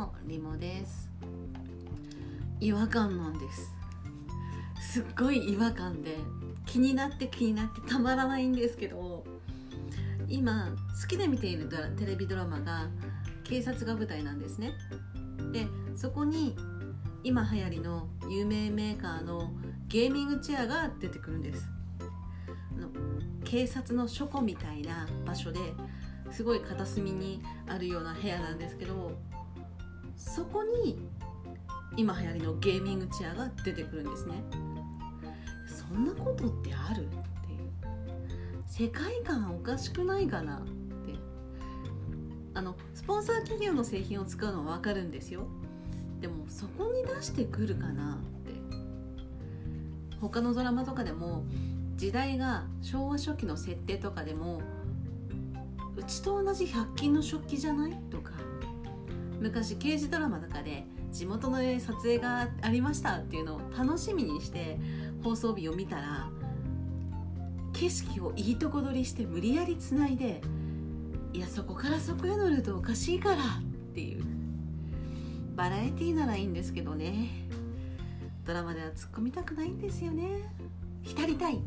もリモです。違和感なんです。すっごい違和感で気になって気になってたまらないんですけど今好きで見ているテレビドラマが警察が舞台なんですね。でそこに今流行りの有名メーカーのゲーミングチェアが出てくるんです。あの警察の書庫みたいな場所ですごい片隅にあるような部屋なんですけどそこに今流行りのゲーミングチェアが出てくるんですね。そんなことってあるっていう。世界観おかしくないかなって。あのスポンサー企業の製品を使うのは分かるんですよ。でもそこに出してくるかなって。他のドラマとかでも時代が昭和初期の設定とかでもうちと同じ100均の食器じゃない？とか。昔刑事ドラマとかで地元の撮影がありましたっていうのを楽しみにして放送日を見たら景色をいいとこ取りして無理やりつないでいやそこからそこへ乗るとおかしいからっていうバラエティーならいいんですけどね。ドラマでは突っ込みたくないんですよね。浸りたい。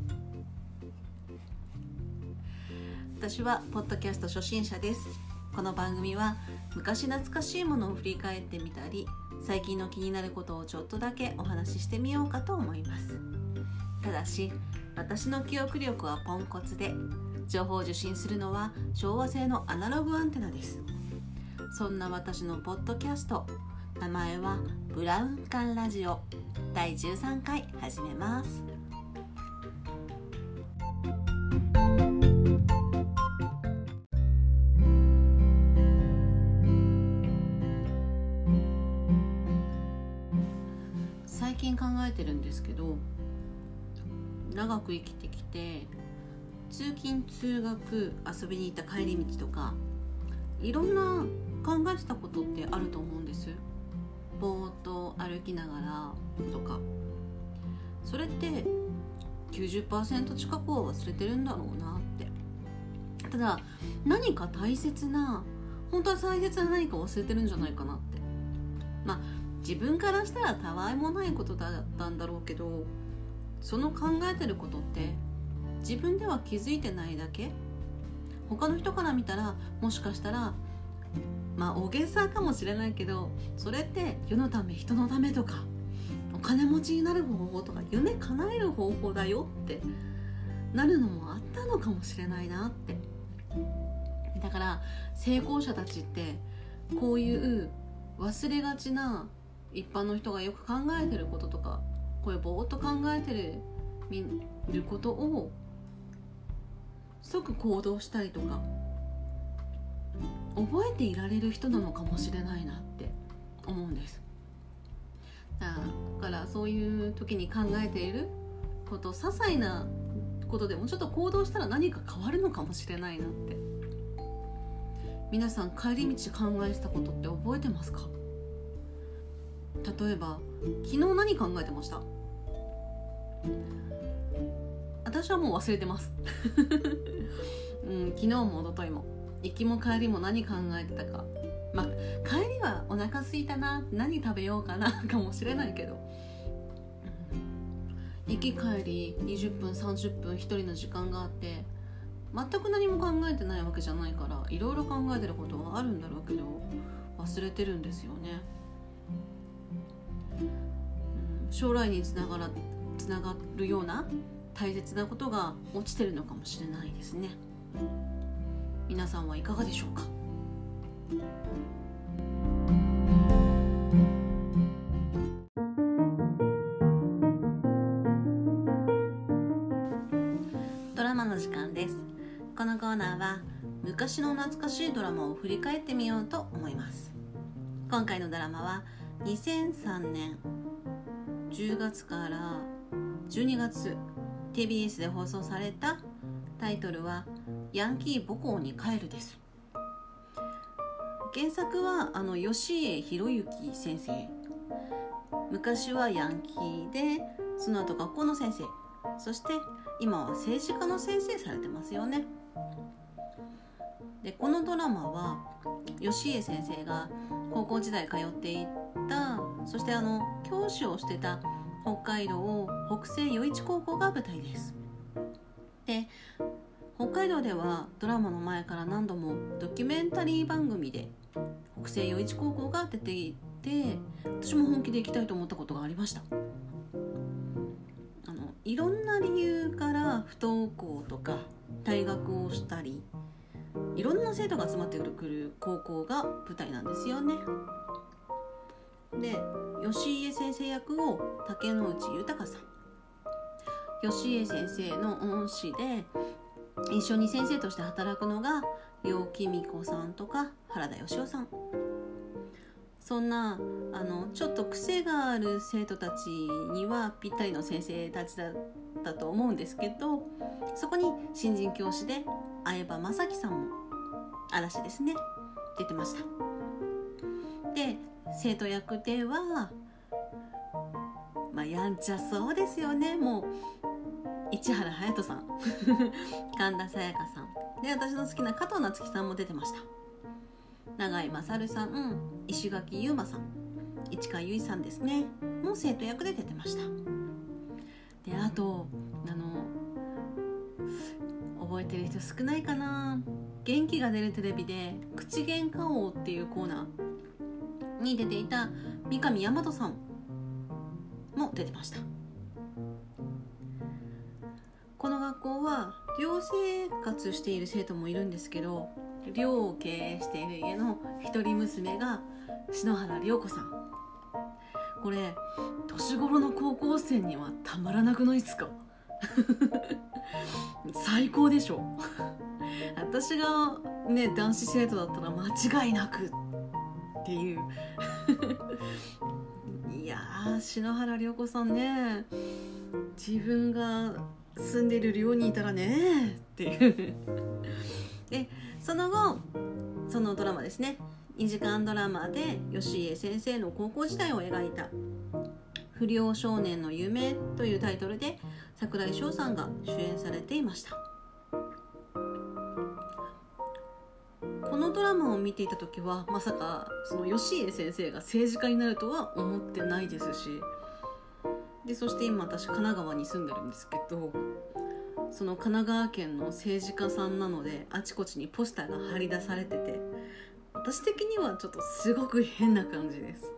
私はポッドキャスト初心者です。この番組は昔懐かしいものを振り返ってみたり最近の気になることをちょっとだけお話ししてみようかと思います。ただし私の記憶力はポンコツで情報を受信するのは昭和製のアナログアンテナです。そんな私のポッドキャスト名前はブラウン管ラジオ第13回始めます。けど長く生きてきて通勤通学遊びに行った帰り道とかいろんな考えてたことってあると思うんです。ぼーっと歩きながらとか。それって90%近くは忘れてるんだろうなって。ただ何か大切な本当は大切な何か忘れてるんじゃないかなって。まあ自分からしたらたわいもないことだったんだろうけどその考えてることって自分では気づいてないだけ？他の人から見たらもしかしたらまあ大げさかもしれないけどそれって世のため人のためとかお金持ちになる方法とか夢叶える方法だよってなるのもあったのかもしれないなって。だから成功者たちってこういう忘れがちな一般の人がよく考えてることとかこういうぼーっと考えてる見ることを即行動したりとか覚えていられる人なのかもしれないなって思うんです。だからそういう時に考えていること些細なことでもちょっと行動したら何か変わるのかもしれないなって。皆さん帰り道考えてたことって覚えてますか？例えば昨日何考えてました？私はもう忘れてます、うん、昨日も一昨日も。行きも帰りも何考えてたか。まあ帰りはお腹すいたな何食べようかな かもしれないけど、行き帰り20分30分1人の時間があって全く何も考えてないわけじゃないからいろいろ考えてることはあるんだろうけど忘れてるんですよね。将来につながらつながるような大切なことが落ちてるのかもしれないですね。皆さんはいかがでしょうか？ドラマの時間です。このコーナーは昔の懐かしいドラマを振り返ってみようと思います。今回のドラマは2003年10月から12月 TBS で放送されたタイトルは「ヤンキー母校に帰る」です。原作はあの吉江博之先生。昔はヤンキーでその後学校の先生。そして今は政治家の先生されてますよね。でこのドラマは吉家先生が高校時代通っていたそしてあの教師をしてた北海道北西余市高校が舞台です。で北海道ではドラマの前から何度もドキュメンタリー番組で北西余市高校が出ていて私も本気で行きたいと思ったことがありました。あのいろんな理由から不登校とか退学をしたりいろんな生徒が集まってくる高校が舞台なんですよね。で吉家先生役を竹野内豊さん。吉家先生の恩師で一緒に先生として働くのが楊貴美子さんとか原田芳雄さん。そんなあのちょっと癖がある生徒たちにはぴったりの先生たちだったと思うんですけどそこに新人教師で相葉雅紀さんも嵐ですね。出てました。で生徒役ではまあやんちゃそうですよね。もう市原隼人さん。神田沙也加さん。で私の好きな加藤夏樹さんも出てました。永井勝さん、石垣優馬さん。市川由衣さんですね。も生徒役で出てました。であとあの覚えてる人少ないかな。元気が出るテレビで「口喧嘩王」っていうコーナー。に出ていた三上大和さんも出てました。この学校は寮生活している生徒もいるんですけど寮を経営している家の一人娘が篠原涼子さん。これ年頃の高校生にはたまらなくないっすか？最高でしょ。私がね男子生徒だったら間違いなくっていう。いや篠原涼子さんね。自分が住んでる寮にいたらねっていう。でその後そのドラマですね。2時間ドラマで吉家先生の高校時代を描いた「不良少年の夢」というタイトルで櫻井翔さんが主演されていました。このドラマを見ていた時はまさかその吉家先生が政治家になるとは思ってないですしでそして今私神奈川に住んでるんですけどその神奈川県の政治家さんなのであちこちにポスターが貼り出されてて私的にはちょっとすごく変な感じです。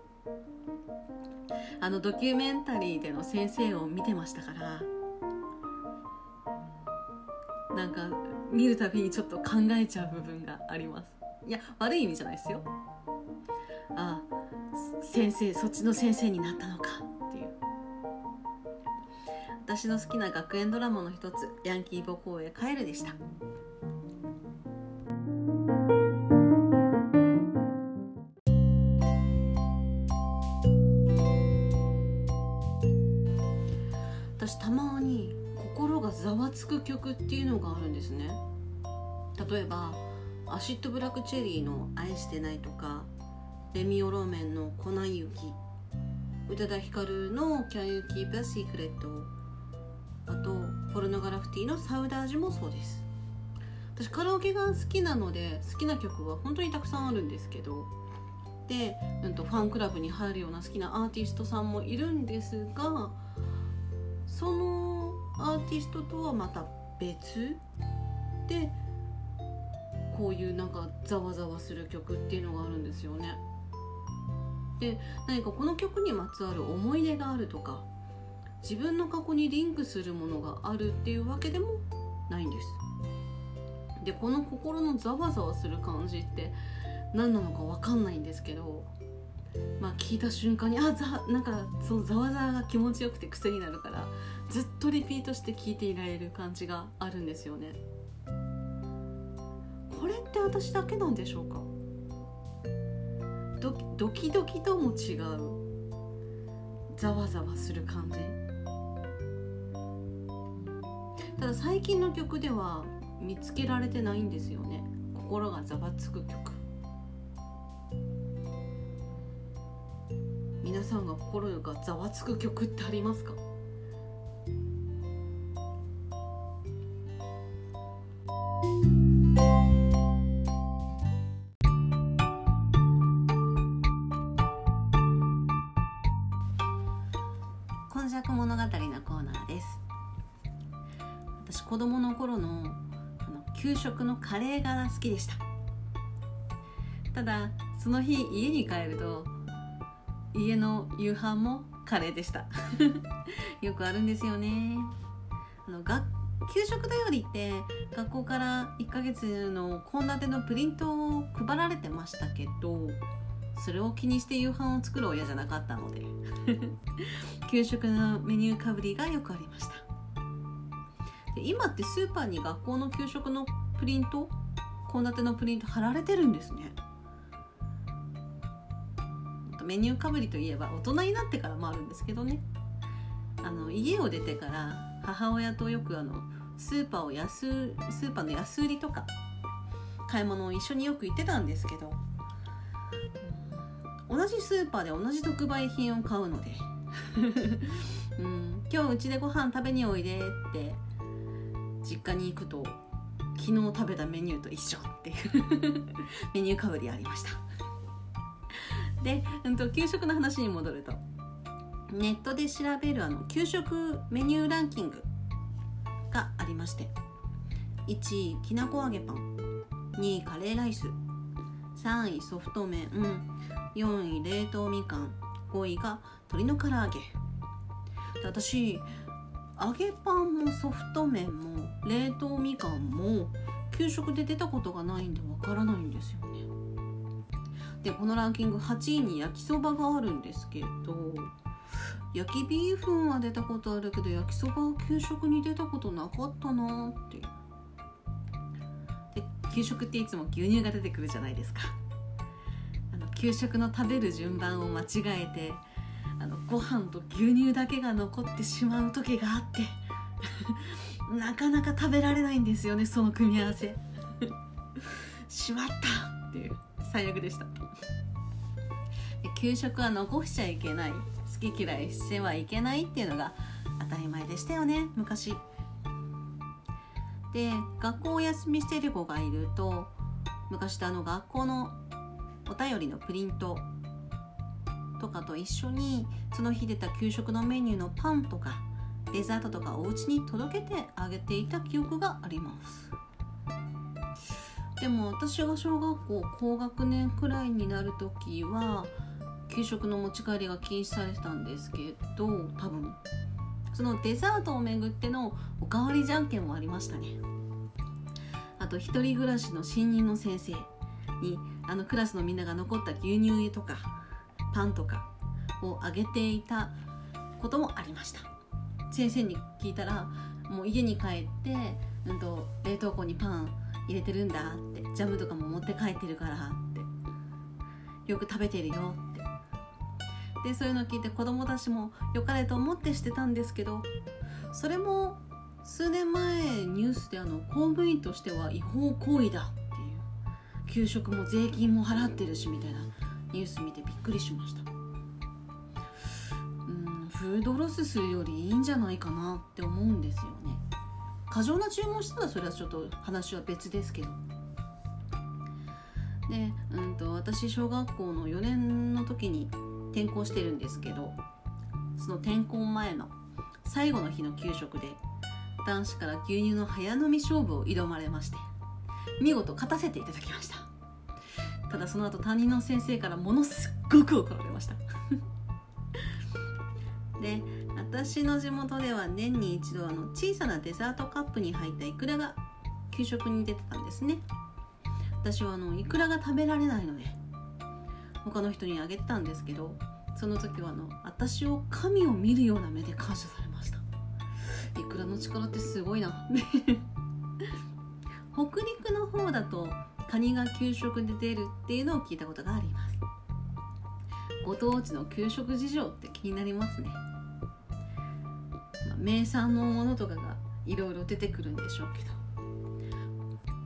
あのドキュメンタリーでの先生を見てましたからなんか見るたびにちょっと考えちゃう部分があります。いや悪い意味じゃないですよ。ああ先生そっちの先生になったのかっていう。私の好きな学園ドラマの一つ「ヤンキー母校へ帰る」でした。曲っていうのがあるんですね。例えばアシッドブラックチェリーの「愛してない」とかレミオローメンの「粉雪」宇多田ヒカルの「Can You Keep a Secret」あとポルノグラフティのサウダージもそうです。私カラオケが好きなので好きな曲は本当にたくさんあるんですけどで、うんと、ファンクラブに入るような好きなアーティストさんもいるんですがそのアーティストとはまた別？でこういうなんかざわざわする曲っていうのがあるんですよね。で何かこの曲にまつわる思い出があるとか自分の過去にリンクするものがあるっていうわけでもないんですでこの心のざわざわする感じって何なのか分かんないんですけどまあ聞いた瞬間にあざなんかそうざわざわが気持ちよくて癖になるからずっとリピートして聞いていられる感じがあるんですよね。これって私だけなんでしょうか？ドキドキとも違うざわざわする感じ。ただ最近の曲では見つけられてないんですよね。心がざわつく曲。皆さんが心がざわつく曲ってありますか？今昔物語のコーナーです。私子供の頃のあの給食のカレーが好きでした。ただその日家に帰ると家の夕飯もカレーでした。よくあるんですよね。あの学給食だよりって学校から1ヶ月の献立のプリントを配られてましたけどそれを気にして夕飯を作る親じゃなかったので 給食のメニューかぶりがよくありました。で今ってスーパーに学校の給食のプリント献立のプリント貼られてるんですね。メニューかぶりといえば大人になってからもあるんですけどね。あの家を出てから母親とよくあのスーパーを安スーパーの安売りとか買い物を一緒によく行ってたんですけど同じスーパーで同じ特売品を買うので うん、今日うちでご飯食べにおいでって実家に行くと昨日食べたメニューと一緒っていう メニューかぶりありました。で、うんと、給食の話に戻ると。ネットで調べるあの給食メニューランキングがありまして。1位きなこ揚げパン。2位カレーライス。3位ソフト麺、4位冷凍みかん。5位が鶏の唐揚げ。で私揚げパンもソフト麺も冷凍みかんも給食で出たことがないんでわからないんですよね。でこのランキング8位に焼きそばがあるんですけど焼きビーフンは出たことあるけど焼きそばは給食に出たことなかったなってで給食っていつも牛乳が出てくるじゃないですか。あの給食の食べる順番を間違えてあのご飯と牛乳だけが残ってしまう時があって なかなか食べられないんですよねその組み合わせ。しまった。っていう。最悪でした。給食は残しちゃいけない。好き嫌いしてはいけないっていうのが当たり前でしたよね。昔。で学校お休みしてる子がいると昔ってあの学校のお便りのプリントとかと一緒にその日出た給食のメニューのパンとかデザートとかお家に届けてあげていた記憶があります。でも私が小学校高学年くらいになる時は給食の持ち帰りが禁止されてたんですけど多分。そのデザートをめぐってのおかわりじゃんけんもありましたね。あと一人暮らしの新任の先生にあのクラスのみんなが残った牛乳とかパンとかをあげていたこともありました。先生に聞いたらもう家に帰って、うんと、冷凍庫にパン入れてるんだってジャムとかも持って帰ってるからって。よく食べてるよって。でそういうの聞いて子供たちも良かれと思ってしてたんですけどそれも数年前ニュースであの公務員としては違法行為だっていう。給食も税金も払ってるしみたいなニュース見てびっくりしました。うんフードロスするよりいいんじゃないかなって思うんですよね。過剰な注文したらそれはちょっと話は別ですけど。で、うんと、私小学校の4年の時に転校してるんですけどその転校前の最後の日の給食で男子から牛乳の早飲み勝負を挑まれまして見事勝たせていただきました。ただその後担任の先生からものすっごく怒られました。で私の地元では年に一度あの小さなデザートカップに入ったイクラが給食に出てたんですね。私はあのイクラが食べられないので他の人にあげてたんですけどその時はあの私を神を見るような目で感謝されました。イクラの力ってすごいな。北陸の方だとカニが給食で出るっていうのを聞いたことがあります。ご当地の給食事情って気になりますね、名産のものとかがいろいろ出てくるんでしょうけど。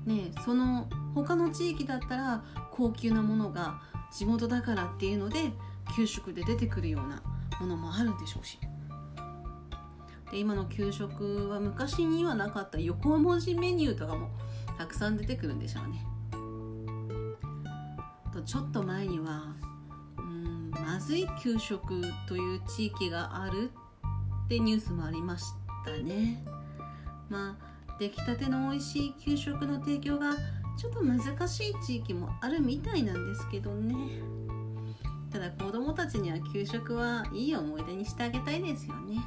ねその他の地域だったら高級なものが地元だからっていうので給食で出てくるようなものもあるんでしょうし。で今の給食は昔にはなかった横文字メニューとかもたくさん出てくるんでしょうね。とちょっと前にはうんまずい給食という地域があるってニュースもありましたね。まあ出来たての美味しい給食の提供がちょっと難しい地域もあるみたいなんですけどね。ただ子どもたちには給食はいい思い出にしてあげたいですよね。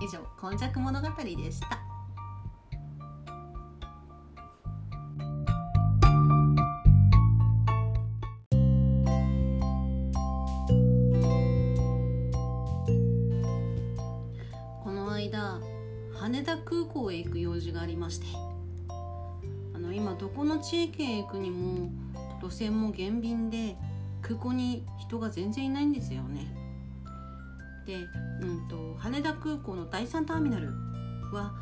以上「今昔物語」でした。くにも路線も減便で空港に人が全然いないんですよね。で、うんと、羽田空港の第3ターミナルは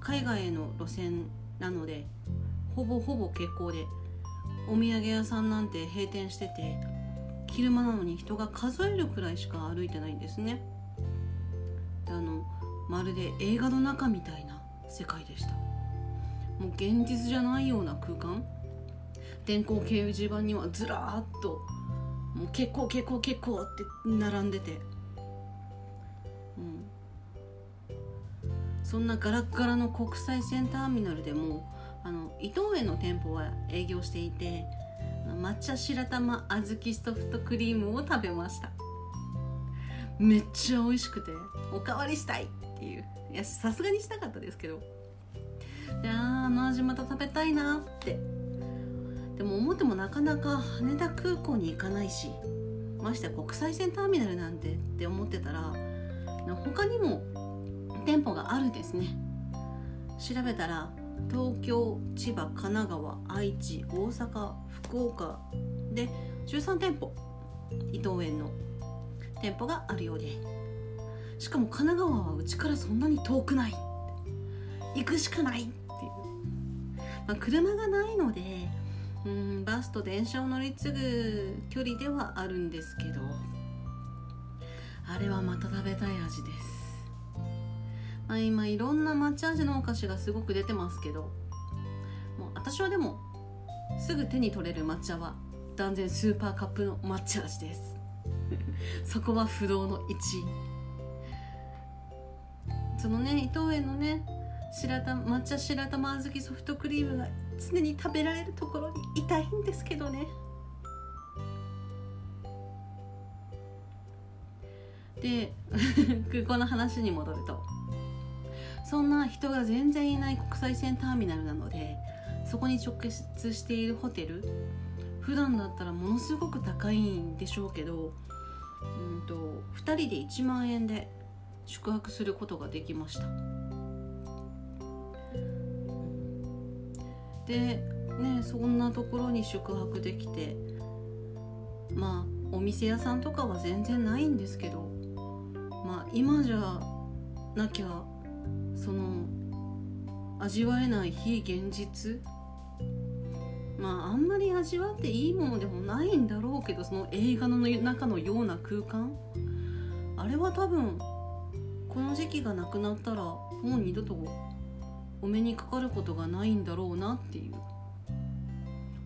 海外への路線なのでほぼほぼ欠航でお土産屋さんなんて閉店してて昼間なのに人が数えるくらいしか歩いてないんですね。であのまるで映画の中みたいな世界でした。もう現実じゃないような空間。電光掲示板にはずらーっともう結構結構結構って並んでて、うん、そんなガラッガラの国際線ターミナルでもあの伊藤園の店舗は営業していて抹茶白玉小豆ソフトクリームを食べました。めっちゃ美味しくておかわりしたいっていう。いやさすがにしたかったですけど。いやあの味また食べたいなって。でも思ってもなかなか羽田空港に行かないしまして国際線ターミナルなんてって思ってたら他にも店舗があるんですね。調べたら東京千葉神奈川愛知大阪福岡で13店舗伊藤園の店舗があるようで。しかも神奈川はうちからそんなに遠くない。行くしかないっていう、まあ、車がないのでバスと電車を乗り継ぐ距離ではあるんですけどあれはまた食べたい味です。まあ、今いろんな抹茶味のお菓子がすごく出てますけどもう私はでもすぐ手に取れる抹茶は断然スーパーカップの抹茶味です。そこは不動の1位そのね伊藤園のね白玉抹茶白玉小豆ソフトクリームが常に食べられるところにいたいんですけどね。で 空港の話に戻るとそんな人が全然いない国際線ターミナルなのでそこに直結しているホテル普段だったらものすごく高いんでしょうけど、うんと、2人で1万円で宿泊することができました。でねそんなところに宿泊できてまあお店屋さんとかは全然ないんですけどまあ今じゃなきゃその味わえない非現実まああんまり味わっていいものでもないんだろうけどその映画の中のような空間あれは多分この時期がなくなったらもう二度とお目にかかることがないんだろうなっていう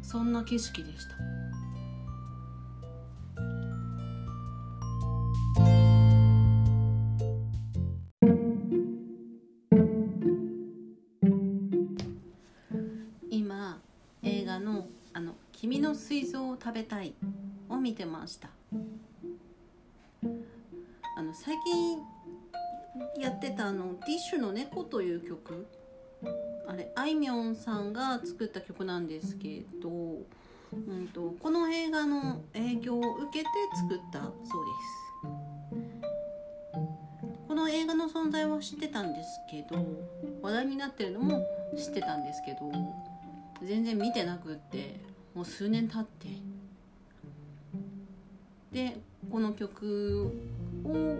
そんな景色でした。今映画の「あの君の膵臓を食べたい」を見てましたあの最近やってたあの「ディッシュの猫」という曲あれあいみょんさんが作った曲なんですけど、うんと、この映画の影響を受けて作ったそうです。この映画の存在は知ってたんですけど話題になってるのも知ってたんですけど全然見てなくってもう数年経って。でこの曲を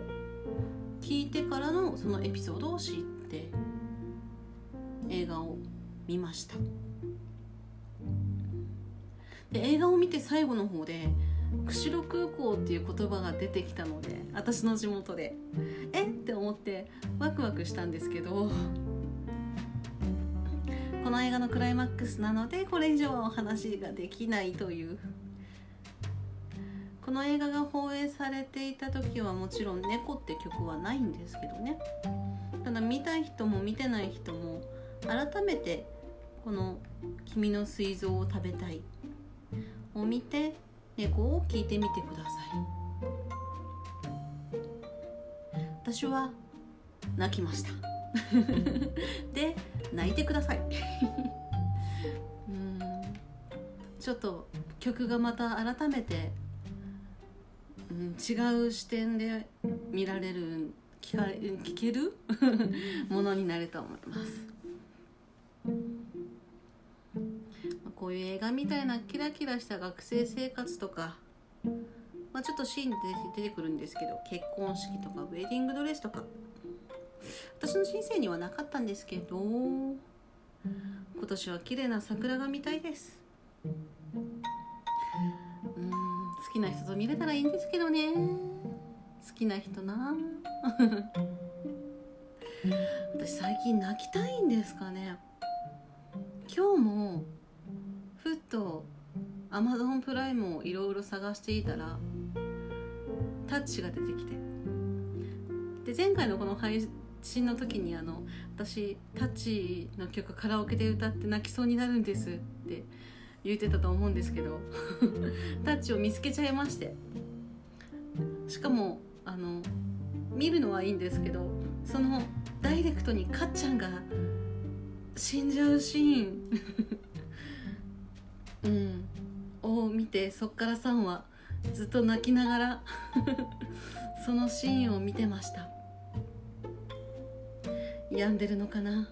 聴いてからのそのエピソードを知って。映画を見ました。で映画を見て最後の方で釧路空港っていう言葉が出てきたので私の地元でえって思ってワクワクしたんですけどこの映画のクライマックスなのでこれ以上はお話ができないという。この映画が放映されていた時はもちろん「猫」って曲はないんですけどね。ただ見たい人も見てない人も改めてこの「君の膵臓を食べたい」を見て猫を聞いてみてください。私は泣きました。で泣いてください。うん。ちょっと曲がまた改めて、うん、違う視点で見られる聞か聞ける？ものになると思います。こういう映画みたいなキラキラした学生生活とか、まあ、ちょっとシーンで出てくるんですけど結婚式とかウェディングドレスとか。私の人生にはなかったんですけど今年は綺麗な桜が見たいです。うん好きな人と見れたらいいんですけどね。好きな人な。私最近泣きたいんですかね今日もふっと Amazon プライムをいろいろ探していたらタッチが出てきて。で前回のこの配信の時にあの私タッチの曲カラオケで歌って泣きそうになるんですって言ってたと思うんですけど タッチを見つけちゃいまして。しかもあの見るのはいいんですけどそのダイレクトにかっちゃんが死んじゃうシーンうん。を見てそっから3話ずっと泣きながら そのシーンを見てました。病んでるのかな？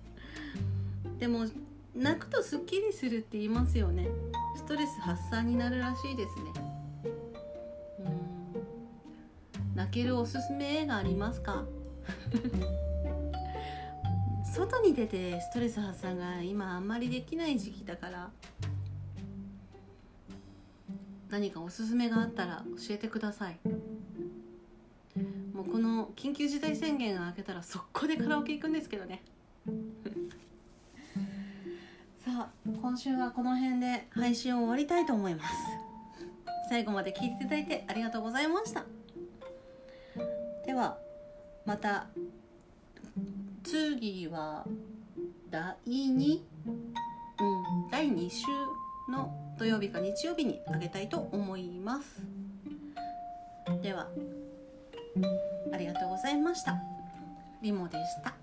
でも泣くとすっきりするって言いますよね。ストレス発散になるらしいですね。泣けるおすすめ映画ありますか？外に出てストレス発散が今あんまりできない時期だから何かおすすめがあったら教えてください。もうこの緊急事態宣言が明けたら速攻でカラオケ行くんですけどね。さあ今週はこの辺で配信を終わりたいと思います。最後まで聞いていただいてありがとうございました。ではまた。次は第2、うん、第2週の土曜日か日曜日にあげたいと思います。ではありがとうございました。リモでした。